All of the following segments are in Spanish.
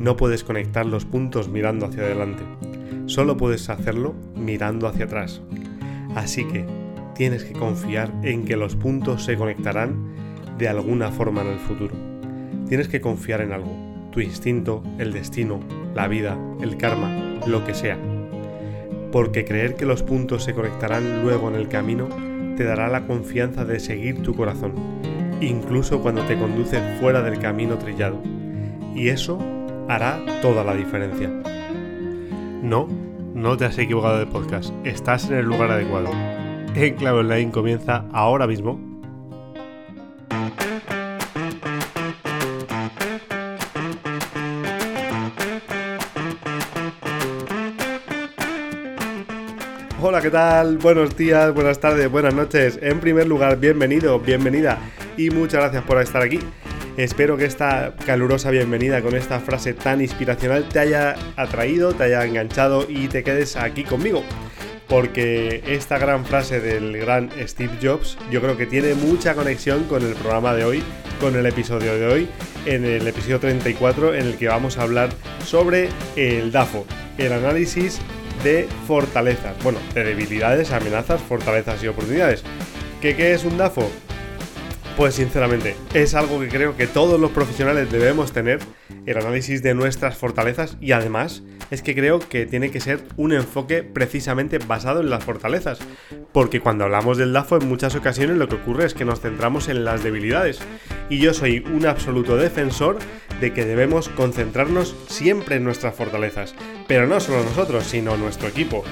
no puedes conectar los puntos mirando hacia adelante. Solo puedes hacerlo mirando hacia atrás. Así que tienes que confiar en que los puntos se conectarán de alguna forma en el futuro. Tienes que confiar en algo, tu instinto, el destino, la vida, el karma, lo que sea. Porque creer que los puntos se conectarán luego en el camino te dará la confianza de seguir tu corazón, incluso cuando te conduce fuera del camino trillado. Y eso hará toda la diferencia. No, no te has equivocado de podcast, estás en el lugar adecuado. En Clave Online comienza ahora mismo Hola, ¿qué tal? Buenos días, buenas tardes, buenas noches. En primer lugar, bienvenido, bienvenida y muchas gracias por estar aquí. Espero que esta calurosa bienvenida con esta frase tan inspiracional te haya atraído, te haya enganchado y te quedes aquí conmigo. Porque esta gran frase del gran Steve Jobs yo creo que tiene mucha conexión con el programa de hoy, con el episodio de hoy, en el episodio 34 en el que vamos a hablar sobre el DAFO, el análisis de fortalezas. Bueno, de debilidades, amenazas, fortalezas y oportunidades. ¿Qué, ¿Qué es un DAFO? Pues sinceramente, es algo que creo que todos los profesionales debemos tener, el análisis de nuestras fortalezas y además es que creo que tiene que ser un enfoque precisamente basado en las fortalezas, porque cuando hablamos del DAFO en muchas ocasiones lo que ocurre es que nos centramos en las debilidades y yo soy un absoluto defensor de que debemos concentrarnos siempre en nuestras fortalezas, pero no solo nosotros, sino nuestro equipo.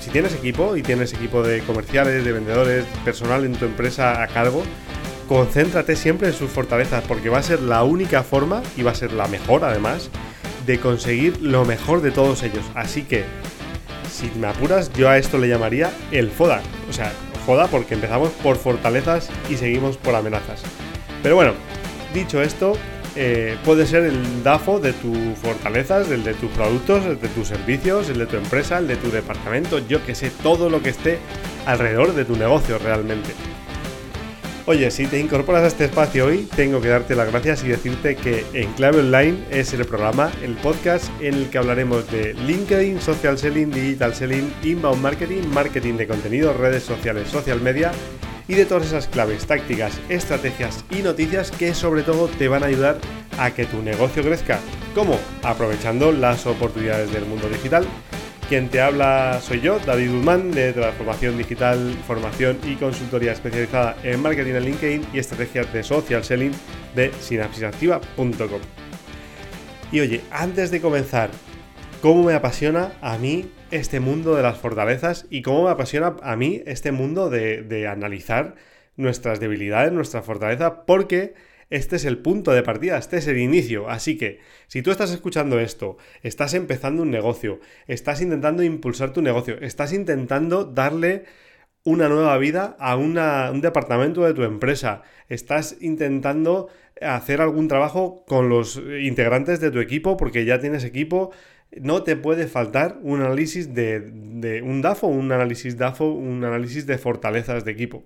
Si tienes equipo y tienes equipo de comerciales, de vendedores, personal en tu empresa a cargo, concéntrate siempre en sus fortalezas porque va a ser la única forma y va a ser la mejor además de conseguir lo mejor de todos ellos. Así que, si me apuras, yo a esto le llamaría el FODA. O sea, FODA porque empezamos por fortalezas y seguimos por amenazas. Pero bueno, dicho esto, eh, puede ser el DAFO de tus fortalezas, el de tus productos, el de tus servicios, el de tu empresa, el de tu departamento, yo que sé, todo lo que esté alrededor de tu negocio realmente. Oye, si te incorporas a este espacio hoy, tengo que darte las gracias y decirte que En Clave Online es el programa, el podcast en el que hablaremos de LinkedIn, social selling, digital selling, inbound marketing, marketing de contenido, redes sociales, social media y de todas esas claves, tácticas, estrategias y noticias que sobre todo te van a ayudar a que tu negocio crezca. ¿Cómo? Aprovechando las oportunidades del mundo digital quien te habla soy yo, David Guzmán, de transformación digital, formación y consultoría especializada en marketing en LinkedIn y estrategias de social selling de sinapsisactiva.com. Y oye, antes de comenzar, ¿cómo me apasiona a mí este mundo de las fortalezas y cómo me apasiona a mí este mundo de, de analizar nuestras debilidades, nuestra fortaleza? Porque este es el punto de partida, este es el inicio. Así que, si tú estás escuchando esto, estás empezando un negocio, estás intentando impulsar tu negocio, estás intentando darle una nueva vida a un departamento de tu empresa, estás intentando hacer algún trabajo con los integrantes de tu equipo porque ya tienes equipo, no te puede faltar un análisis de, de un DAFO, un análisis DAFO, un análisis de fortalezas de equipo.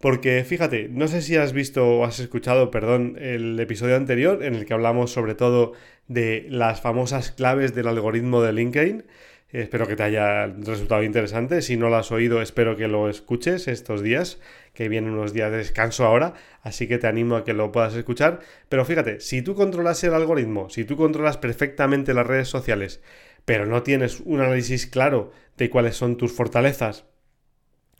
Porque fíjate, no sé si has visto o has escuchado, perdón, el episodio anterior en el que hablamos sobre todo de las famosas claves del algoritmo de LinkedIn. Espero que te haya resultado interesante. Si no lo has oído, espero que lo escuches estos días, que vienen unos días de descanso ahora, así que te animo a que lo puedas escuchar. Pero fíjate, si tú controlas el algoritmo, si tú controlas perfectamente las redes sociales, pero no tienes un análisis claro de cuáles son tus fortalezas,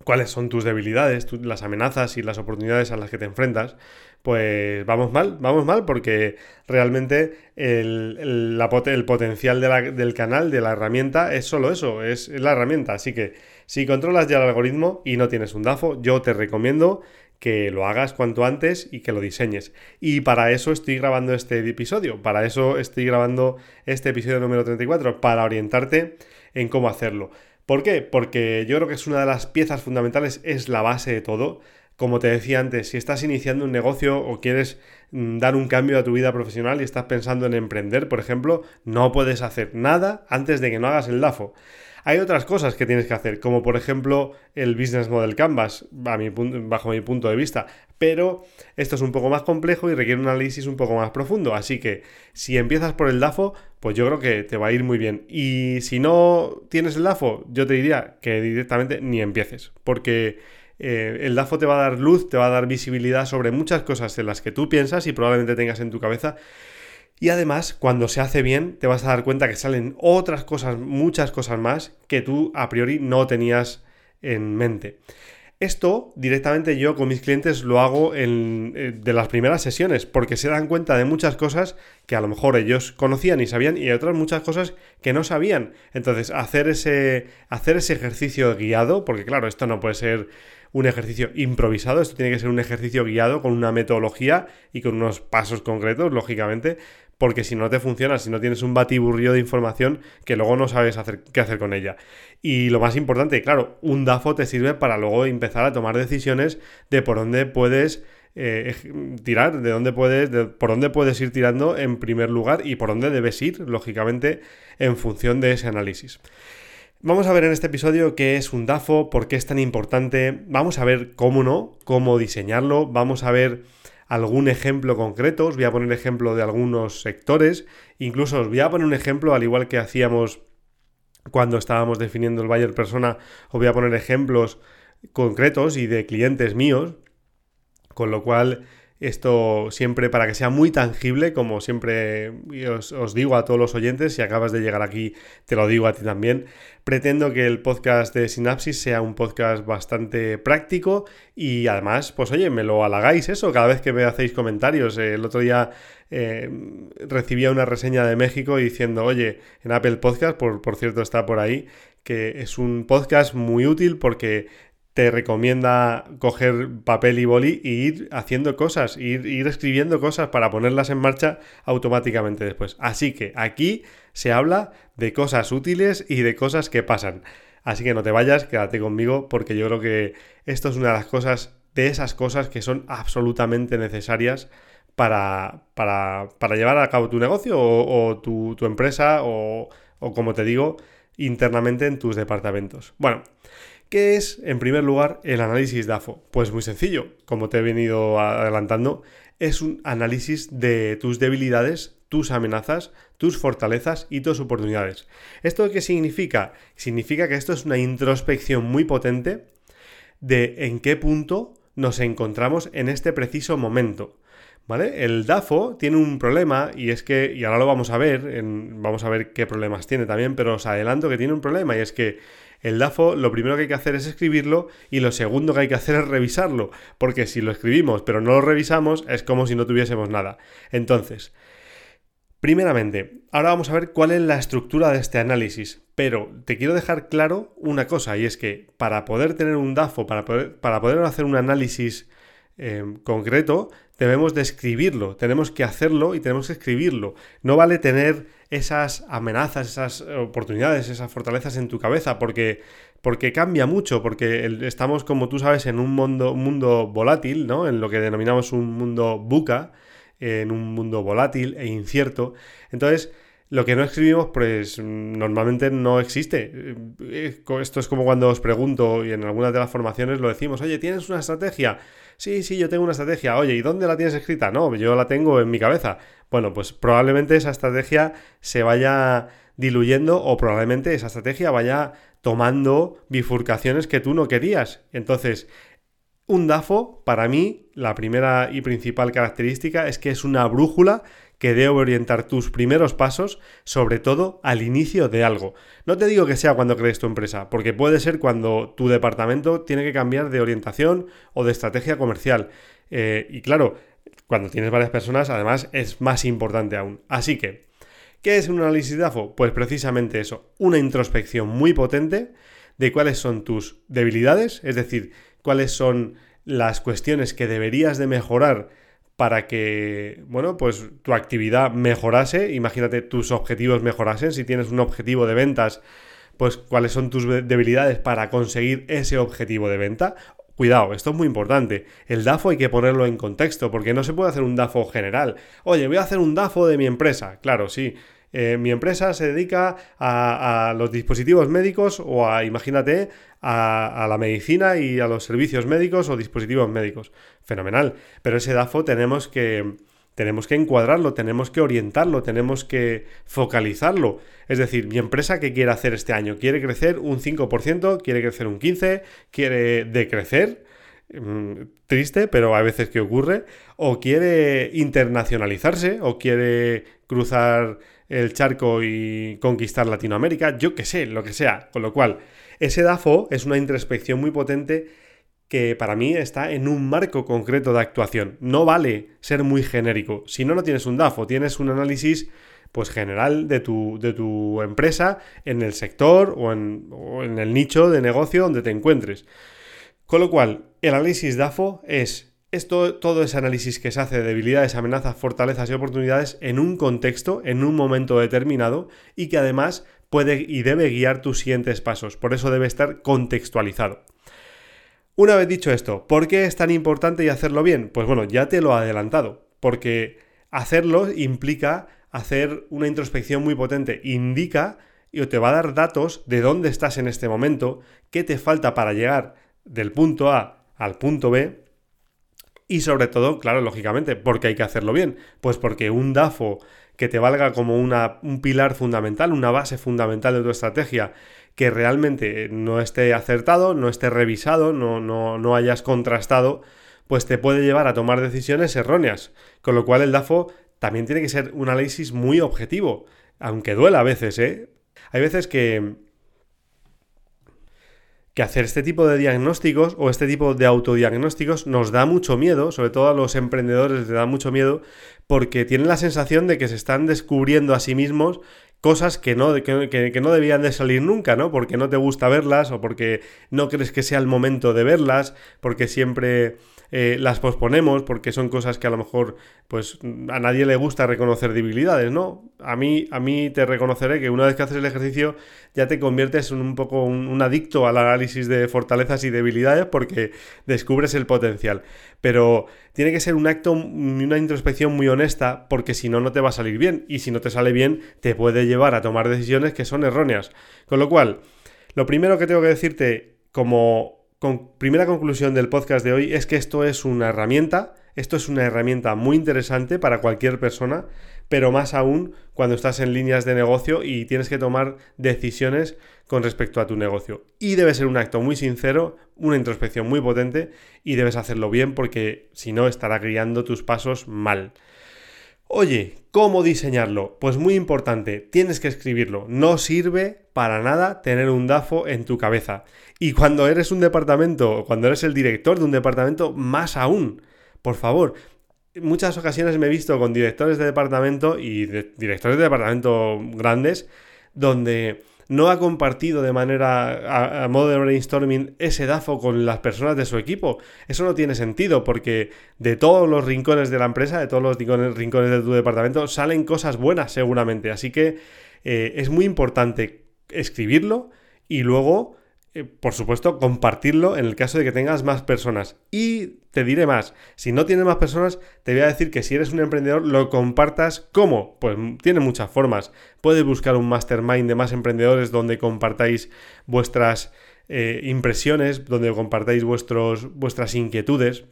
cuáles son tus debilidades, las amenazas y las oportunidades a las que te enfrentas, pues vamos mal, vamos mal porque realmente el, potencial del canal, de la herramienta, es solo eso, es, la herramienta. Así que si controlas ya el algoritmo y no tienes un DAFO, yo te recomiendo que lo hagas cuanto antes y que lo diseñes. Y para eso estoy grabando este episodio, para eso estoy grabando este episodio número 34, para orientarte en cómo hacerlo. ¿Por qué? Porque yo creo que es una de las piezas fundamentales, es la base de todo. Como te decía antes, si estás iniciando un negocio o quieres mm, dar un cambio a tu vida profesional y estás pensando en emprender, por ejemplo, no puedes hacer nada antes de que no hagas el DAFO. Hay otras cosas que tienes que hacer, como por ejemplo el Business Model Canvas, bajo mi punto de vista, pero esto es un poco más complejo y requiere un análisis un poco más profundo, así que si empiezas por el DAFO, pues yo creo que te va a ir muy bien. Y si no tienes el DAFO, yo te diría que directamente ni empieces, porque eh, el DAFO te va a dar luz, te va a dar visibilidad sobre muchas cosas en las que tú piensas y probablemente tengas en tu cabeza y además, cuando se hace bien, te vas a dar cuenta que salen otras cosas, muchas cosas más, que tú a priori no tenías en mente. Esto directamente yo con mis clientes lo hago en, eh, de las primeras sesiones, porque se dan cuenta de muchas cosas que a lo mejor ellos conocían y sabían, y otras muchas cosas que no sabían. Entonces, hacer ese, hacer ese ejercicio guiado, porque claro, esto no puede ser un ejercicio improvisado, esto tiene que ser un ejercicio guiado con una metodología y con unos pasos concretos, lógicamente, porque si no te funciona, si no tienes un batiburrillo de información que luego no sabes hacer, qué hacer con ella. Y lo más importante, claro, un DAFO te sirve para luego empezar a tomar decisiones de por dónde puedes eh, tirar, de dónde puedes, por dónde puedes ir tirando en primer lugar y por dónde debes ir, lógicamente, en función de ese análisis. Vamos a ver en este episodio qué es un DAFO, por qué es tan importante, vamos a ver cómo no, cómo diseñarlo, vamos a ver algún ejemplo concreto, os voy a poner ejemplo de algunos sectores, incluso os voy a poner un ejemplo, al igual que hacíamos cuando estábamos definiendo el buyer persona, os voy a poner ejemplos concretos y de clientes míos, con lo cual esto siempre para que sea muy tangible, como siempre os, digo a todos los oyentes, si acabas de llegar aquí, te lo digo a ti también. Pretendo que el podcast de Sinapsis sea un podcast bastante práctico y además, pues oye, me lo halagáis eso cada vez que me hacéis comentarios. el otro día eh, recibía una reseña de México diciendo, oye, en Apple Podcast, por, por cierto está por ahí, que es un podcast muy útil porque te recomienda coger papel y boli e ir haciendo cosas, ir, ir, escribiendo cosas para ponerlas en marcha automáticamente después. Así que aquí se habla de cosas útiles y de cosas que pasan. Así que no te vayas, quédate conmigo porque yo creo que esto es una de las cosas, de esas cosas que son absolutamente necesarias para, para, para llevar a cabo tu negocio o, tu, tu, empresa o, o como te digo, internamente en tus departamentos. Bueno. ¿Qué es, en primer lugar, el análisis DAFO? Pues muy sencillo, como te he venido adelantando, es un análisis de tus debilidades, tus amenazas, tus fortalezas y tus oportunidades. ¿Esto qué significa? Significa que esto es una introspección muy potente de en qué punto nos encontramos en este preciso momento. ¿Vale? El DAFO tiene un problema y es que, y ahora lo vamos a ver, vamos a ver qué problemas tiene también, pero os adelanto que tiene un problema y es que el DAFO lo primero que hay que hacer es escribirlo y lo segundo que hay que hacer es revisarlo, porque si lo escribimos pero no lo revisamos es como si no tuviésemos nada. Entonces, primeramente, ahora vamos a ver cuál es la estructura de este análisis, pero te quiero dejar claro una cosa y es que para poder tener un DAFO, para poder, para poder hacer un análisis eh, concreto, debemos de escribirlo, tenemos que hacerlo y tenemos que escribirlo. No vale tener esas amenazas, esas oportunidades, esas fortalezas en tu cabeza, porque, porque cambia mucho, porque estamos, como tú sabes, en un mundo, mundo volátil, ¿no? En lo que denominamos un mundo buca, en un mundo volátil e incierto. Entonces, lo que no escribimos, pues normalmente no existe. Eh, esto es como cuando os pregunto, y en algunas de las formaciones lo decimos, oye, ¿tienes una estrategia? Sí, sí, yo tengo una estrategia. Oye, ¿y dónde la tienes escrita? No, yo la tengo en mi cabeza. Bueno, pues probablemente esa estrategia se vaya diluyendo o probablemente esa estrategia vaya tomando bifurcaciones que tú no querías. Entonces, un DAFO, para mí, la primera y principal característica es que es una brújula que debe orientar tus primeros pasos, sobre todo al inicio de algo. No te digo que sea cuando crees tu empresa, porque puede ser cuando tu departamento tiene que cambiar de orientación o de estrategia comercial. Eh, y claro, cuando tienes varias personas, además, es más importante aún. Así que, ¿qué es un análisis de? Pues precisamente eso, una introspección muy potente de cuáles son tus debilidades, es decir, cuáles son las cuestiones que deberías de mejorar para que, bueno, pues tu actividad mejorase, imagínate tus objetivos mejorasen, si tienes un objetivo de ventas, pues cuáles son tus debilidades para conseguir ese objetivo de venta Cuidado, esto es muy importante. El DAFO hay que ponerlo en contexto, porque no se puede hacer un DAFO general. Oye, voy a hacer un DAFO de mi empresa. Claro, sí. Eh, mi empresa se dedica a, los dispositivos médicos o a, imagínate, a, la medicina y a los servicios médicos o dispositivos médicos. Fenomenal. Pero ese DAFO tenemos que, tenemos que encuadrarlo, tenemos que orientarlo, tenemos que focalizarlo. Es decir, mi empresa, ¿qué quiere hacer este año? ¿Quiere crecer un 5%? ¿Quiere crecer un 15%? ¿Quiere decrecer? Mm, triste, pero a veces que ocurre. ¿O quiere internacionalizarse? ¿O quiere cruzar el charco y conquistar Latinoamérica? Yo qué sé, lo que sea. Con lo cual, ese DAFO es una introspección muy potente que para mí está en un marco concreto de actuación. No vale ser muy genérico. Si no, no tienes un DAFO, tienes un análisis pues general de tu, de tu empresa en el sector o en, o en el nicho de negocio donde te encuentres. Con lo cual, el análisis DAFO es todo ese análisis que se hace de debilidades, amenazas, fortalezas y oportunidades en un contexto, en un momento determinado y que además puede y debe guiar tus siguientes pasos. Por eso debe estar contextualizado. Una vez dicho esto, ¿por qué es tan importante y hacerlo bien? Pues bueno, ya te lo he adelantado, porque hacerlo implica hacer una introspección muy potente, indica y te va a dar datos de dónde estás en este momento, qué te falta para llegar del punto A al punto B y sobre todo, claro, lógicamente, ¿por qué hay que hacerlo bien? Pues porque un DAFO que te valga como una, un pilar fundamental, una base fundamental de tu estrategia que realmente no esté acertado, no esté revisado, no, no, no hayas contrastado, pues te puede llevar a tomar decisiones erróneas. Con lo cual el DAFO también tiene que ser un análisis muy objetivo, aunque duela a veces, ¿eh? Hay veces que, que hacer este tipo de diagnósticos o este tipo de autodiagnósticos nos da mucho miedo, sobre todo a los emprendedores les da mucho miedo, porque tienen la sensación de que se están descubriendo a sí mismos cosas que no, que, no debían de salir nunca, ¿no? Porque no te gusta verlas o porque no crees que sea el momento de verlas, porque siempre eh, las posponemos, porque son cosas que a lo mejor pues a nadie le gusta reconocer debilidades, ¿no? A mí, a mí te reconoceré que una vez que haces el ejercicio ya te conviertes en un poco un, adicto al análisis de fortalezas y debilidades porque descubres el potencial. Pero tiene que ser un acto, una introspección muy honesta porque si no, no te va a salir bien. Y si no te sale bien, te puede llevar a tomar decisiones que son erróneas. Con lo cual, lo primero que tengo que decirte como primera conclusión del podcast de hoy es que esto es una herramienta, esto es una herramienta muy interesante para cualquier persona, pero más aún cuando estás en líneas de negocio y tienes que tomar decisiones con respecto a tu negocio. Y debe ser un acto muy sincero, una introspección muy potente y debes hacerlo bien porque si no estará guiando tus pasos mal. Oye, ¿cómo diseñarlo? Pues muy importante, tienes que escribirlo. No sirve para nada tener un DAFO en tu cabeza. Y cuando eres un departamento, cuando eres el director de un departamento, más aún. Por favor, muchas ocasiones me he visto con directores de departamento y directores de departamento grandes donde no ha compartido de manera a, modo de brainstorming ese DAFO con las personas de su equipo. Eso no tiene sentido porque de todos los rincones de la empresa, de todos los rincones, de tu departamento, salen cosas buenas seguramente. Así que eh, es muy importante escribirlo y luego eh, por supuesto, compartirlo en el caso de que tengas más personas. Y te diré más, si no tienes más personas, te voy a decir que si eres un emprendedor, lo compartas ¿cómo? Pues tiene muchas formas. Puedes buscar un mastermind de más emprendedores donde compartáis vuestras eh, impresiones, donde compartáis vuestros, vuestras inquietudes.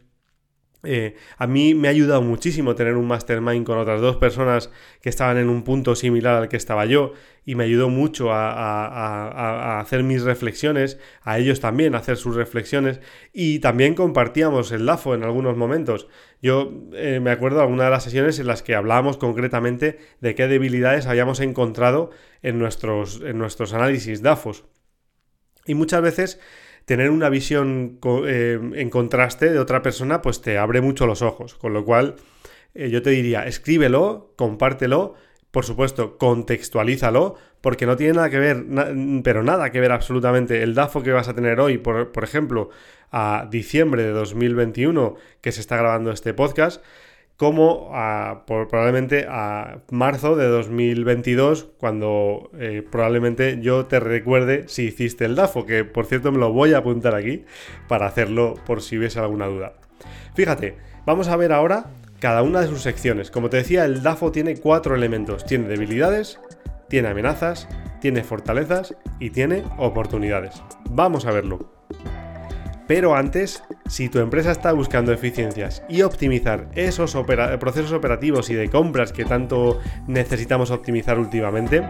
Eh, a mí me ha ayudado muchísimo tener un mastermind con otras dos personas que estaban en un punto similar al que estaba yo y me ayudó mucho a, hacer mis reflexiones, a ellos también a hacer sus reflexiones y también compartíamos el LAFO en algunos momentos. Yo eh, me acuerdo de alguna de las sesiones en las que hablábamos concretamente de qué debilidades habíamos encontrado en nuestros, en nuestros análisis DAFOs. Y muchas veces tener una visión eh, en contraste de otra persona, pues te abre mucho los ojos. Con lo cual, eh, yo te diría, escríbelo, compártelo, por supuesto, contextualízalo, porque no tiene nada que ver, pero nada que ver absolutamente el DAFO que vas a tener hoy, por, por ejemplo, a diciembre de 2021, que se está grabando este podcast, como probablemente a marzo de 2022, cuando eh, probablemente yo te recuerde si hiciste el DAFO, que por cierto me lo voy a apuntar aquí para hacerlo por si hubiese alguna duda. Fíjate, vamos a ver ahora cada una de sus secciones. Como te decía, el DAFO tiene cuatro elementos. Tiene debilidades, tiene amenazas, tiene fortalezas y tiene oportunidades. Vamos a verlo. Pero antes, si tu empresa está buscando eficiencias y optimizar esos procesos operativos y de compras que tanto necesitamos optimizar últimamente,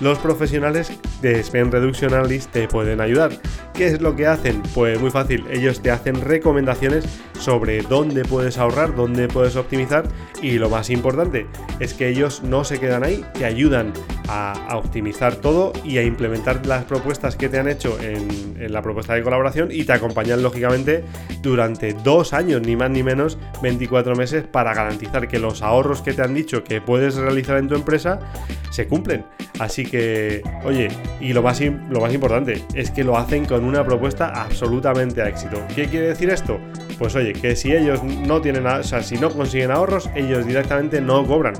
los profesionales de Spend Reduction Analyst te pueden ayudar. ¿Qué es lo que hacen? Pues muy fácil, ellos te hacen recomendaciones sobre dónde puedes ahorrar, dónde puedes optimizar y lo más importante es que ellos no se quedan ahí, te ayudan a, optimizar todo y a implementar las propuestas que te han hecho en, en la propuesta de colaboración y te acompañan lógicamente durante dos años, ni más ni menos, 24 meses para garantizar que los ahorros que te han dicho que puedes realizar en tu empresa se cumplen. Así que, oye, y lo más, lo más importante es que lo hacen con una propuesta absolutamente a éxito. ¿Qué quiere decir esto? Pues oye, que si ellos no tienen, o sea, si no consiguen ahorros, ellos directamente no cobran.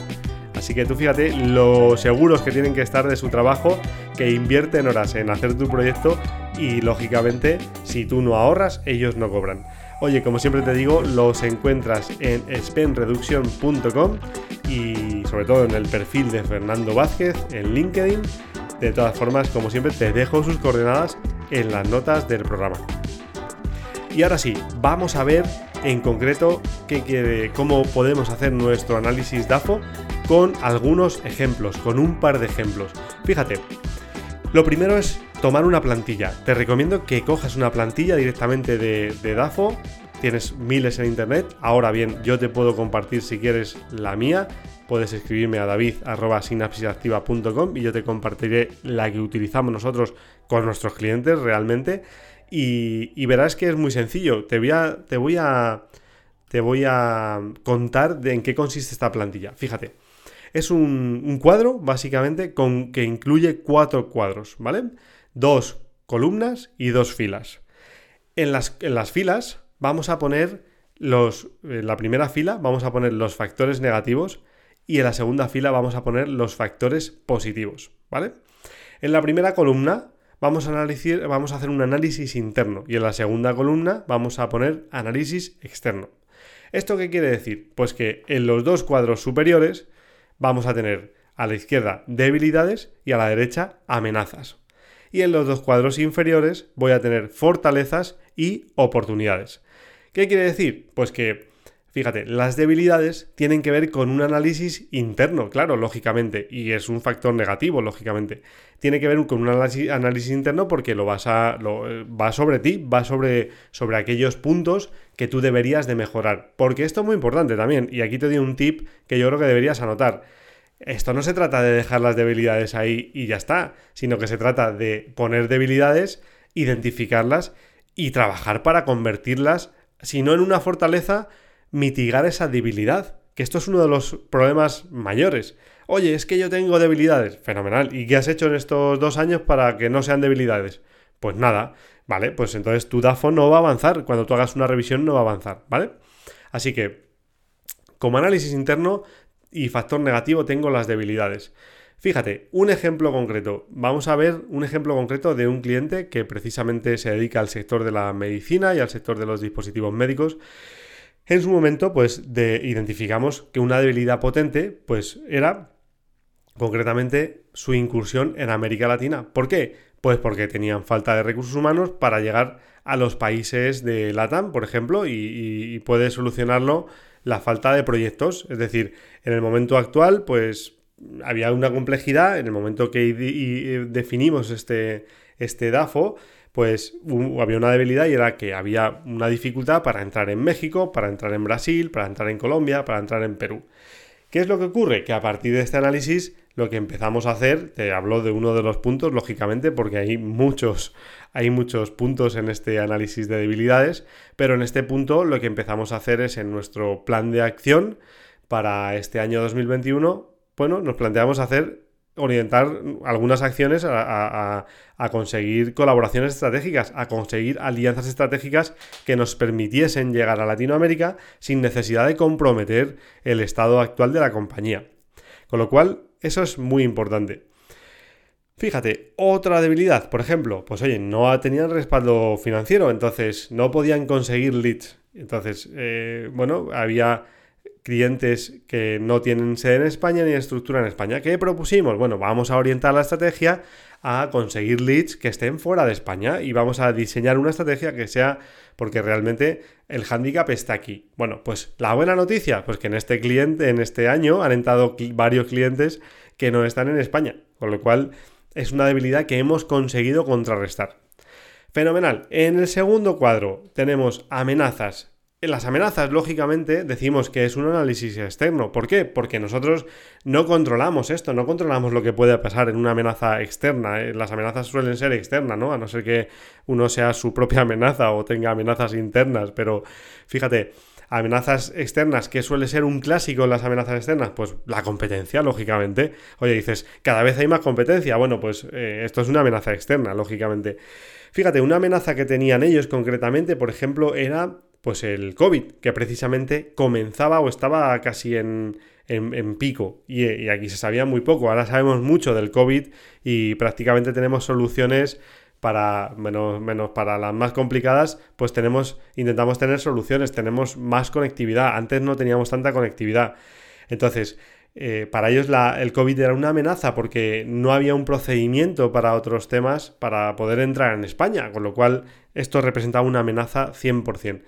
Así que tú fíjate lo seguros que tienen que estar de su trabajo, que invierten horas en hacer tu proyecto y lógicamente si tú no ahorras, ellos no cobran. Oye, como siempre te digo, los encuentras en spendreduction.com y sobre todo en el perfil de Fernando Vázquez en LinkedIn. De todas formas, como siempre, te dejo sus coordenadas en las notas del programa. Y ahora sí, vamos a ver en concreto qué cómo podemos hacer nuestro análisis DAFO con algunos ejemplos, con un par de ejemplos. Fíjate, lo primero es tomar una plantilla. Te recomiendo que cojas una plantilla directamente de, DAFO. Tienes miles en internet. Ahora bien, yo te puedo compartir si quieres la mía. Puedes escribirme a david.sinapsisactiva.com y yo te compartiré la que utilizamos nosotros con nuestros clientes realmente. Y, verás que es muy sencillo. Te voy a, te voy a, te voy a contar de en qué consiste esta plantilla. Fíjate. Es un, cuadro, básicamente, con, que incluye cuatro cuadros, ¿vale? Dos columnas y dos filas. En las, en las filas vamos a poner los. En la primera fila vamos a poner los factores negativos y en la segunda fila vamos a poner los factores positivos, ¿vale? En la primera columna vamos a, analizar, vamos a hacer un análisis interno y en la segunda columna vamos a poner análisis externo. ¿Esto qué quiere decir? Pues que en los dos cuadros superiores vamos a tener a la izquierda debilidades y a la derecha amenazas. Y en los dos cuadros inferiores voy a tener fortalezas y oportunidades. ¿Qué quiere decir? Pues que, fíjate, las debilidades tienen que ver con un análisis interno, claro, lógicamente, y es un factor negativo, lógicamente. Tiene que ver con un análisis, interno porque lo vas a, va sobre ti, va sobre, sobre aquellos puntos que tú deberías de mejorar. Porque esto es muy importante también, y aquí te doy un tip que yo creo que deberías anotar. Esto no se trata de dejar las debilidades ahí y ya está, sino que se trata de poner debilidades, identificarlas y trabajar para convertirlas, si no en una fortaleza, mitigar esa debilidad, que esto es uno de los problemas mayores. Oye, es que yo tengo debilidades, fenomenal. ¿Y qué has hecho en estos dos años para que no sean debilidades? Pues nada, ¿vale? Pues entonces tu DAFO no va a avanzar, cuando tú hagas una revisión no va a avanzar, ¿vale? Así que, como análisis interno, y factor negativo tengo las debilidades. Fíjate, un ejemplo concreto. Vamos a ver un ejemplo concreto de un cliente que precisamente se dedica al sector de la medicina y al sector de los dispositivos médicos. En su momento, pues de, identificamos que una debilidad potente, pues era concretamente su incursión en América Latina. ¿Por qué? Pues porque tenían falta de recursos humanos para llegar a los países de LATAM, por ejemplo, y, y puede solucionarlo la falta de proyectos. Es decir, en el momento actual, pues había una complejidad, en el momento que definimos este, este DAFO, pues había una debilidad y era que había una dificultad para entrar en México, para entrar en Brasil, para entrar en Colombia, para entrar en Perú. ¿Qué es lo que ocurre? Que a partir de este análisis lo que empezamos a hacer, te hablo de uno de los puntos, lógicamente, porque hay muchos, hay muchos puntos en este análisis de debilidades, pero en este punto lo que empezamos a hacer es en nuestro plan de acción para este año 2021, bueno, nos planteamos hacer orientar algunas acciones a, conseguir colaboraciones estratégicas, a conseguir alianzas estratégicas que nos permitiesen llegar a Latinoamérica sin necesidad de comprometer el estado actual de la compañía. Con lo cual, eso es muy importante. Fíjate, otra debilidad, por ejemplo, pues oye, no tenían respaldo financiero, entonces no podían conseguir leads. Entonces, eh, bueno, había clientes que no tienen sede en España ni estructura en España. ¿Qué propusimos? Bueno, vamos a orientar la estrategia a conseguir leads que estén fuera de España y vamos a diseñar una estrategia que sea porque realmente el handicap está aquí. Bueno, pues la buena noticia, pues que en este cliente, en este año, han entrado varios clientes que no están en España, con lo cual es una debilidad que hemos conseguido contrarrestar. Fenomenal. En el segundo cuadro tenemos amenazas. Las amenazas, lógicamente, decimos que es un análisis externo. ¿Por qué? Porque nosotros no controlamos esto, no controlamos lo que puede pasar en una amenaza externa. Eh, las amenazas suelen ser externas, ¿no? A no ser que uno sea su propia amenaza o tenga amenazas internas. Pero fíjate, amenazas externas, que suele ser un clásico en las amenazas externas? Pues la competencia, lógicamente. Oye, dices, cada vez hay más competencia. Bueno, pues eh, esto es una amenaza externa, lógicamente. Fíjate, una amenaza que tenían ellos concretamente, por ejemplo, era pues el COVID, que precisamente comenzaba o estaba casi en, pico. Y, y, aquí se sabía muy poco. Ahora sabemos mucho del COVID y prácticamente tenemos soluciones para menos, menos para las más complicadas, pues tenemos, intentamos tener soluciones, tenemos más conectividad. Antes no teníamos tanta conectividad. Entonces, eh, para ellos el COVID era una amenaza porque no había un procedimiento para otros temas para poder entrar en España, con lo cual esto representaba una amenaza 100%.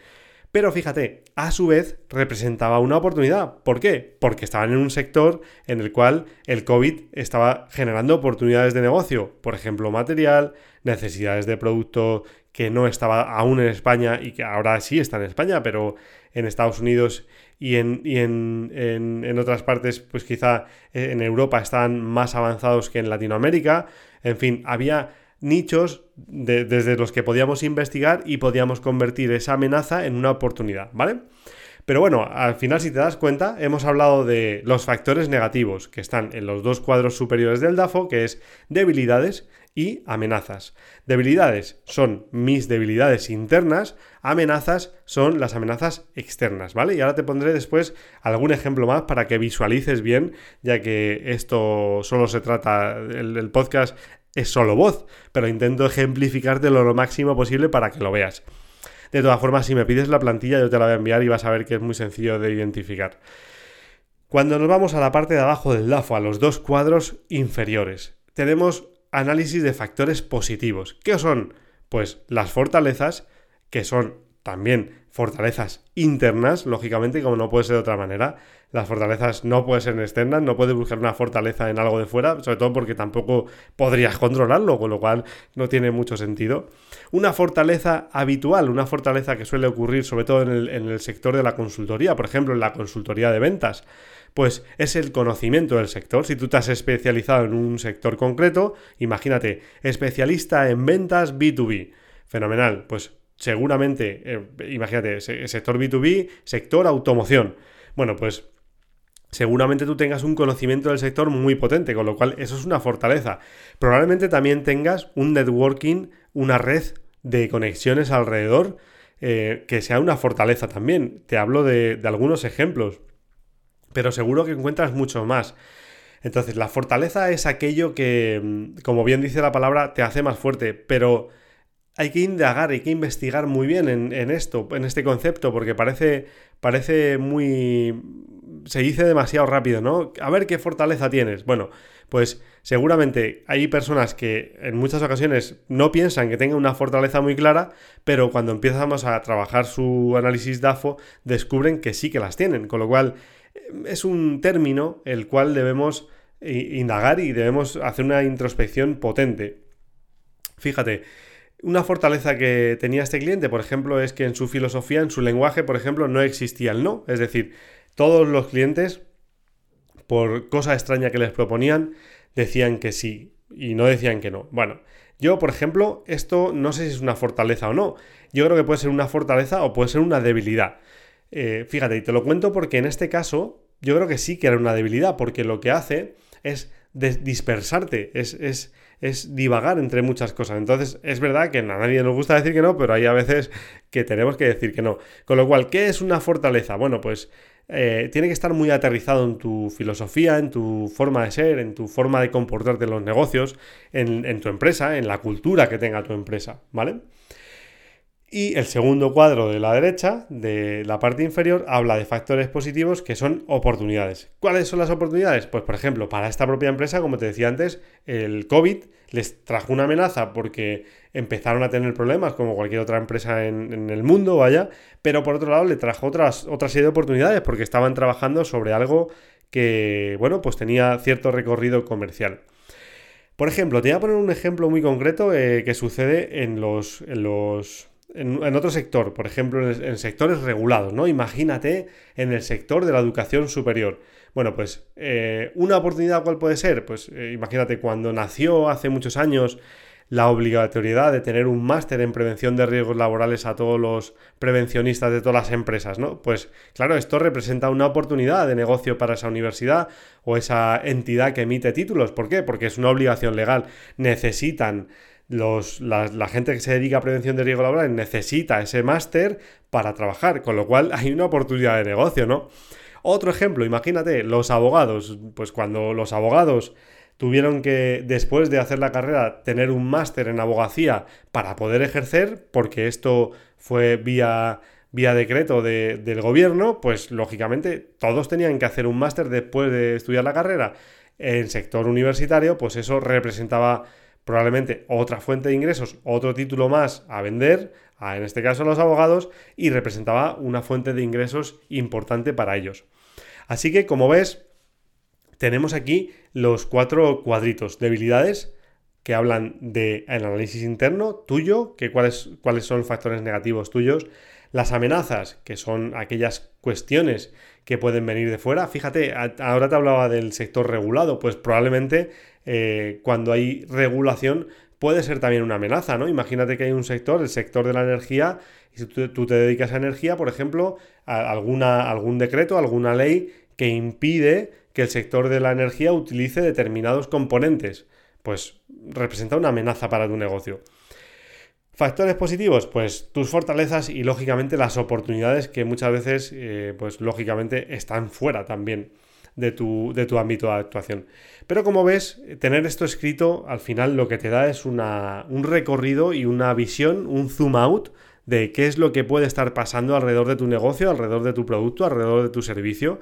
Pero fíjate, a su vez representaba una oportunidad. ¿Por qué? Porque estaban en un sector en el cual el COVID estaba generando oportunidades de negocio, por ejemplo, material, necesidades de producto que no estaba aún en España y que ahora sí está en España, pero en Estados Unidos y en, en, otras partes, pues quizá eh, en Europa están más avanzados que en Latinoamérica. En fin, había nichos desde los que podíamos investigar y podíamos convertir esa amenaza en una oportunidad, ¿vale? Pero bueno, al final si te das cuenta, hemos hablado de los factores negativos que están en los dos cuadros superiores del DAFO, que es debilidades y amenazas. Debilidades son mis debilidades internas, amenazas son las amenazas externas, ¿vale? Y ahora te pondré después algún ejemplo más para que visualices bien, ya que esto solo se trata, el, podcast es solo voz, pero intento ejemplificártelo lo máximo posible para que lo veas. De todas formas, si me pides la plantilla, yo te la voy a enviar y vas a ver que es muy sencillo de identificar. Cuando nos vamos a la parte de abajo del DAFO, a los dos cuadros inferiores, tenemos análisis de factores positivos. ¿Qué son? Pues las fortalezas, que son también fortalezas internas, lógicamente, como no puede ser de otra manera. Las fortalezas no pueden ser externas, no puedes buscar una fortaleza en algo de fuera, sobre todo porque tampoco podrías controlarlo, con lo cual no tiene mucho sentido. Una fortaleza habitual, una fortaleza que suele ocurrir sobre todo en el, en el sector de la consultoría, por ejemplo, en la consultoría de ventas pues es el conocimiento del sector. Si tú te has especializado en un sector concreto, imagínate, especialista en ventas B2B. Fenomenal, pues seguramente, eh, imagínate, sector B2B, sector automoción. Bueno, pues seguramente tú tengas un conocimiento del sector muy potente, con lo cual eso es una fortaleza. Probablemente también tengas un networking, una red de conexiones alrededor, eh, que sea una fortaleza también. Te hablo de, de algunos ejemplos, pero seguro que encuentras mucho más. Entonces, la fortaleza es aquello que, mm, como bien dice la palabra, te hace más fuerte, pero hay que indagar, hay que investigar muy bien en, esto, en este concepto, porque parece, parece muy... se dice demasiado rápido, ¿no? A ver qué fortaleza tienes. Bueno, pues seguramente hay personas que en muchas ocasiones no piensan que tengan una fortaleza muy clara, pero cuando empezamos a trabajar su análisis DAFO, descubren que sí que las tienen, con lo cual eh, es un término el cual debemos indagar y debemos hacer una introspección potente. Fíjate, una fortaleza que tenía este cliente, por ejemplo, es que en su filosofía, en su lenguaje, por ejemplo, no existía el no. Es decir, todos los clientes, por cosa extraña que les proponían, decían que sí y no decían que no. Bueno, yo, por ejemplo, esto no sé si es una fortaleza o no. Yo creo que puede ser una fortaleza o puede ser una debilidad. Eh, fíjate, y te lo cuento porque en este caso yo creo que sí que era una debilidad, porque lo que hace es dispersarte, es, es, es, divagar entre muchas cosas. Entonces, es verdad que a nadie nos gusta decir que no, pero hay a veces que tenemos que decir que no. Con lo cual, ¿qué es una fortaleza? Bueno, pues eh, tiene que estar muy aterrizado en tu filosofía, en tu forma de ser, en tu forma de comportarte en los negocios, en, en tu empresa, en la cultura que tenga tu empresa, ¿vale? Y el segundo cuadro de la derecha, de la parte inferior, habla de factores positivos que son oportunidades. ¿Cuáles son las oportunidades? Pues por ejemplo, para esta propia empresa, como te decía antes, el COVID les trajo una amenaza porque empezaron a tener problemas como cualquier otra empresa en, el mundo, vaya, pero por otro lado le trajo otras, otra serie de oportunidades porque estaban trabajando sobre algo que, bueno, pues tenía cierto recorrido comercial. Por ejemplo, te voy a poner un ejemplo muy concreto eh, que sucede en los, en los en, otro sector, por ejemplo, en, sectores regulados, ¿no? Imagínate en el sector de la educación superior. Bueno, pues eh, una oportunidad, ¿cuál puede ser? Pues eh, imagínate cuando nació hace muchos años la obligatoriedad de tener un máster en prevención de riesgos laborales a todos los prevencionistas de todas las empresas, ¿no? Pues claro, esto representa una oportunidad de negocio para esa universidad o esa entidad que emite títulos. ¿Por qué? Porque es una obligación legal. Necesitan los, la, gente que se dedica a prevención de riesgo laboral necesita ese máster para trabajar, con lo cual hay una oportunidad de negocio, ¿no? Otro ejemplo, imagínate, los abogados, pues cuando los abogados tuvieron que, después de hacer la carrera, tener un máster en abogacía para poder ejercer, porque esto fue vía, vía decreto del gobierno, pues lógicamente todos tenían que hacer un máster después de estudiar la carrera. En sector universitario, pues eso representaba probablemente otra fuente de ingresos, otro título más a vender, en este caso a los abogados, y representaba una fuente de ingresos importante para ellos. Así que, como ves, tenemos aquí los cuatro cuadritos, debilidades, que hablan del análisis interno tuyo, que cuáles, cuáles son factores negativos tuyos, las amenazas, que son aquellas cuestiones que pueden venir de fuera. Fíjate, ahora te hablaba del sector regulado, pues probablemente eh, cuando hay regulación puede ser también una amenaza, ¿no? Imagínate que hay un sector, el sector de la energía, y si tú, te dedicas a energía, por ejemplo, alguna, algún decreto, alguna ley que impide que el sector de la energía utilice determinados componentes, pues representa una amenaza para tu negocio. Factores positivos, pues tus fortalezas y lógicamente las oportunidades que muchas veces, eh, pues lógicamente están fuera también de tu, de tu ámbito de actuación. Pero como ves, tener esto escrito al final lo que te da es una, un recorrido y una visión, un zoom out de qué es lo que puede estar pasando alrededor de tu negocio, alrededor de tu producto, alrededor de tu servicio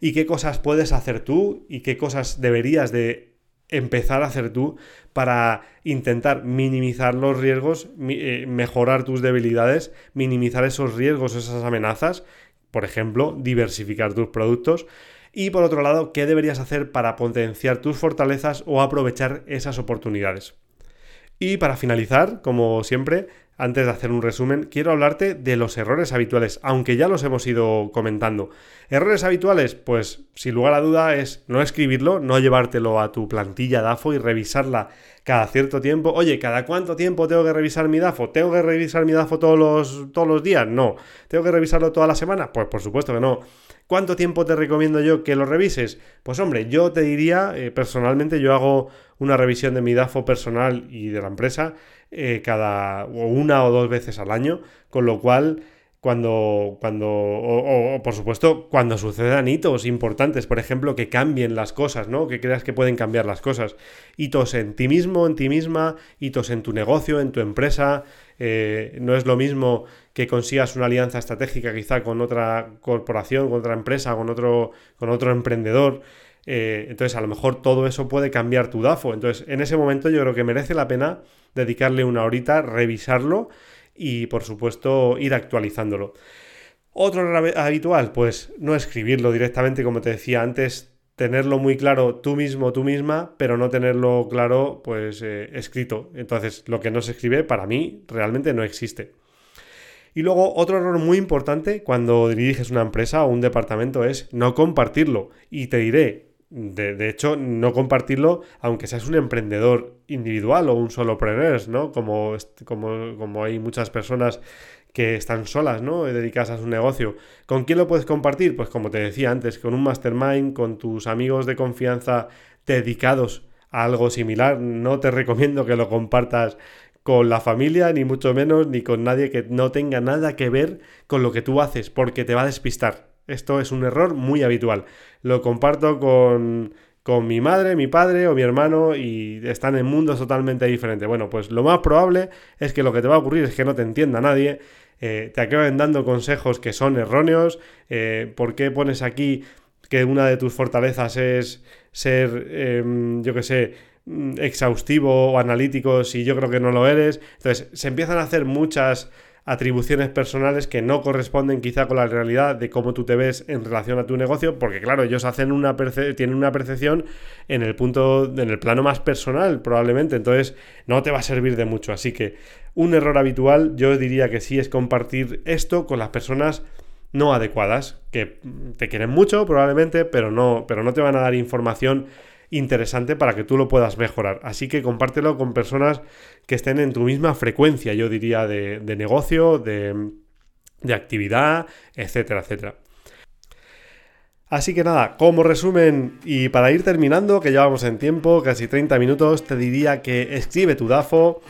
y qué cosas puedes hacer tú y qué cosas deberías de empezar a hacer tú para intentar minimizar los riesgos, eh, mejorar tus debilidades, minimizar esos riesgos, esas amenazas, por ejemplo, diversificar tus productos y por otro lado, ¿qué deberías hacer para potenciar tus fortalezas o aprovechar esas oportunidades? Y para finalizar, como siempre, antes de hacer un resumen, quiero hablarte de los errores habituales, aunque ya los hemos ido comentando. Errores habituales, pues sin lugar a duda es no escribirlo, no llevártelo a tu plantilla DAFO y revisarla cada cierto tiempo. Oye, ¿cada cuánto tiempo tengo que revisar mi DAFO? ¿Tengo que revisar mi DAFO todos los, todos los días? No. ¿Tengo que revisarlo toda la semana? Pues por supuesto que no. ¿Cuánto tiempo te recomiendo yo que lo revises? Pues hombre, yo te diría, eh, personalmente yo hago una revisión de mi DAFO personal y de la empresa eh, cada una o dos veces al año, con lo cual cuando, cuando o, por supuesto, cuando sucedan hitos importantes, por ejemplo, que cambien las cosas, ¿no? Que creas que pueden cambiar las cosas. Hitos en ti mismo, en ti misma, hitos en tu negocio, en tu empresa. Eh, no es lo mismo que consigas una alianza estratégica quizá con otra corporación, con otra empresa, con otro, con otro emprendedor. Eh, entonces, a lo mejor todo eso puede cambiar tu DAFO. Entonces, en ese momento yo creo que merece la pena dedicarle una horita, revisarlo y, por supuesto, ir actualizándolo. Otro habitual, pues no escribirlo directamente, como te decía antes, tenerlo muy claro tú mismo, tú misma, pero no tenerlo claro, pues eh, escrito. Entonces, lo que no se escribe, para mí, realmente no existe. Y luego otro error muy importante cuando diriges una empresa o un departamento es no compartirlo. Y te diré, de, hecho, no compartirlo, aunque seas un emprendedor individual o un solopreneur, ¿no? Como, como, como hay muchas personas que están solas, ¿no? Dedicadas a su negocio. ¿Con quién lo puedes compartir? Pues como te decía antes, con un mastermind, con tus amigos de confianza dedicados a algo similar. No te recomiendo que lo compartas con la familia, ni mucho menos, ni con nadie que no tenga nada que ver con lo que tú haces, porque te va a despistar. Esto es un error muy habitual. Lo comparto con, con mi madre, mi padre o mi hermano y están en mundos totalmente diferentes. Bueno, pues lo más probable es que lo que te va a ocurrir es que no te entienda nadie, eh, te acaben dando consejos que son erróneos, eh, ¿por qué pones aquí que una de tus fortalezas es ser, em, yo qué sé, mm, exhaustivo o analítico si yo creo que no lo eres? Entonces, se empiezan a hacer muchas atribuciones personales que no corresponden quizá con la realidad de cómo tú te ves en relación a tu negocio, porque claro, ellos hacen una tienen una percepción en el punto, en el plano más personal, probablemente, entonces no te va a servir de mucho. Así que un error habitual, yo diría que sí es compartir esto con las personas no adecuadas, que te quieren mucho probablemente, pero no, pero no te van a dar información interesante para que tú lo puedas mejorar. Así que compártelo con personas que estén en tu misma frecuencia, yo diría, de, negocio, de, de actividad, etcétera, etcétera. Así que nada, como resumen y para ir terminando, que llevamos en tiempo, casi 30 minutos, te diría que escribe tu DAFO,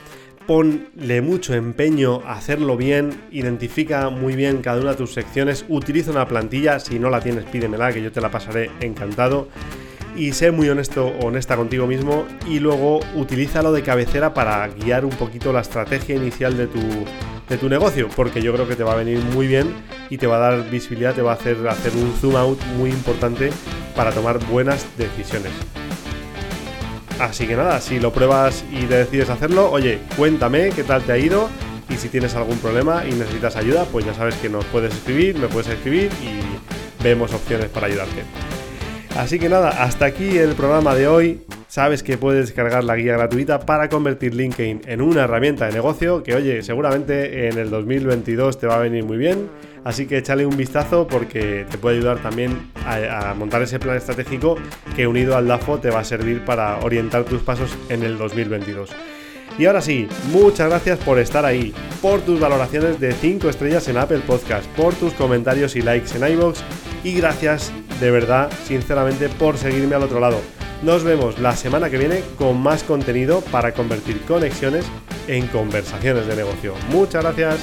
ponle mucho empeño a hacerlo bien, identifica muy bien cada una de tus secciones, utiliza una plantilla, si no la tienes pídemela que yo te la pasaré encantado y sé muy honesto honesta contigo mismo y luego utilízalo de cabecera para guiar un poquito la estrategia inicial de tu, de tu negocio, porque yo creo que te va a venir muy bien y te va a dar visibilidad, te va a hacer, hacer un zoom out muy importante para tomar buenas decisiones. Así que nada, si lo pruebas y decides hacerlo, oye, cuéntame qué tal te ha ido y si tienes algún problema y necesitas ayuda, pues ya sabes que nos puedes escribir, me puedes escribir y vemos opciones para ayudarte. Así que nada, hasta aquí el programa de hoy. Sabes que puedes descargar la guía gratuita para convertir LinkedIn en una herramienta de negocio que, oye, seguramente en el 2022 te va a venir muy bien. Así que échale un vistazo porque te puede ayudar también a, a, montar ese plan estratégico que unido al DAFO te va a servir para orientar tus pasos en el 2022. Y ahora sí, muchas gracias por estar ahí, por tus valoraciones de 5 estrellas en Apple Podcast, por tus comentarios y likes en iVoox y gracias de verdad, sinceramente, por seguirme al otro lado. Nos vemos la semana que viene con más contenido para convertir conexiones en conversaciones de negocio. Muchas gracias.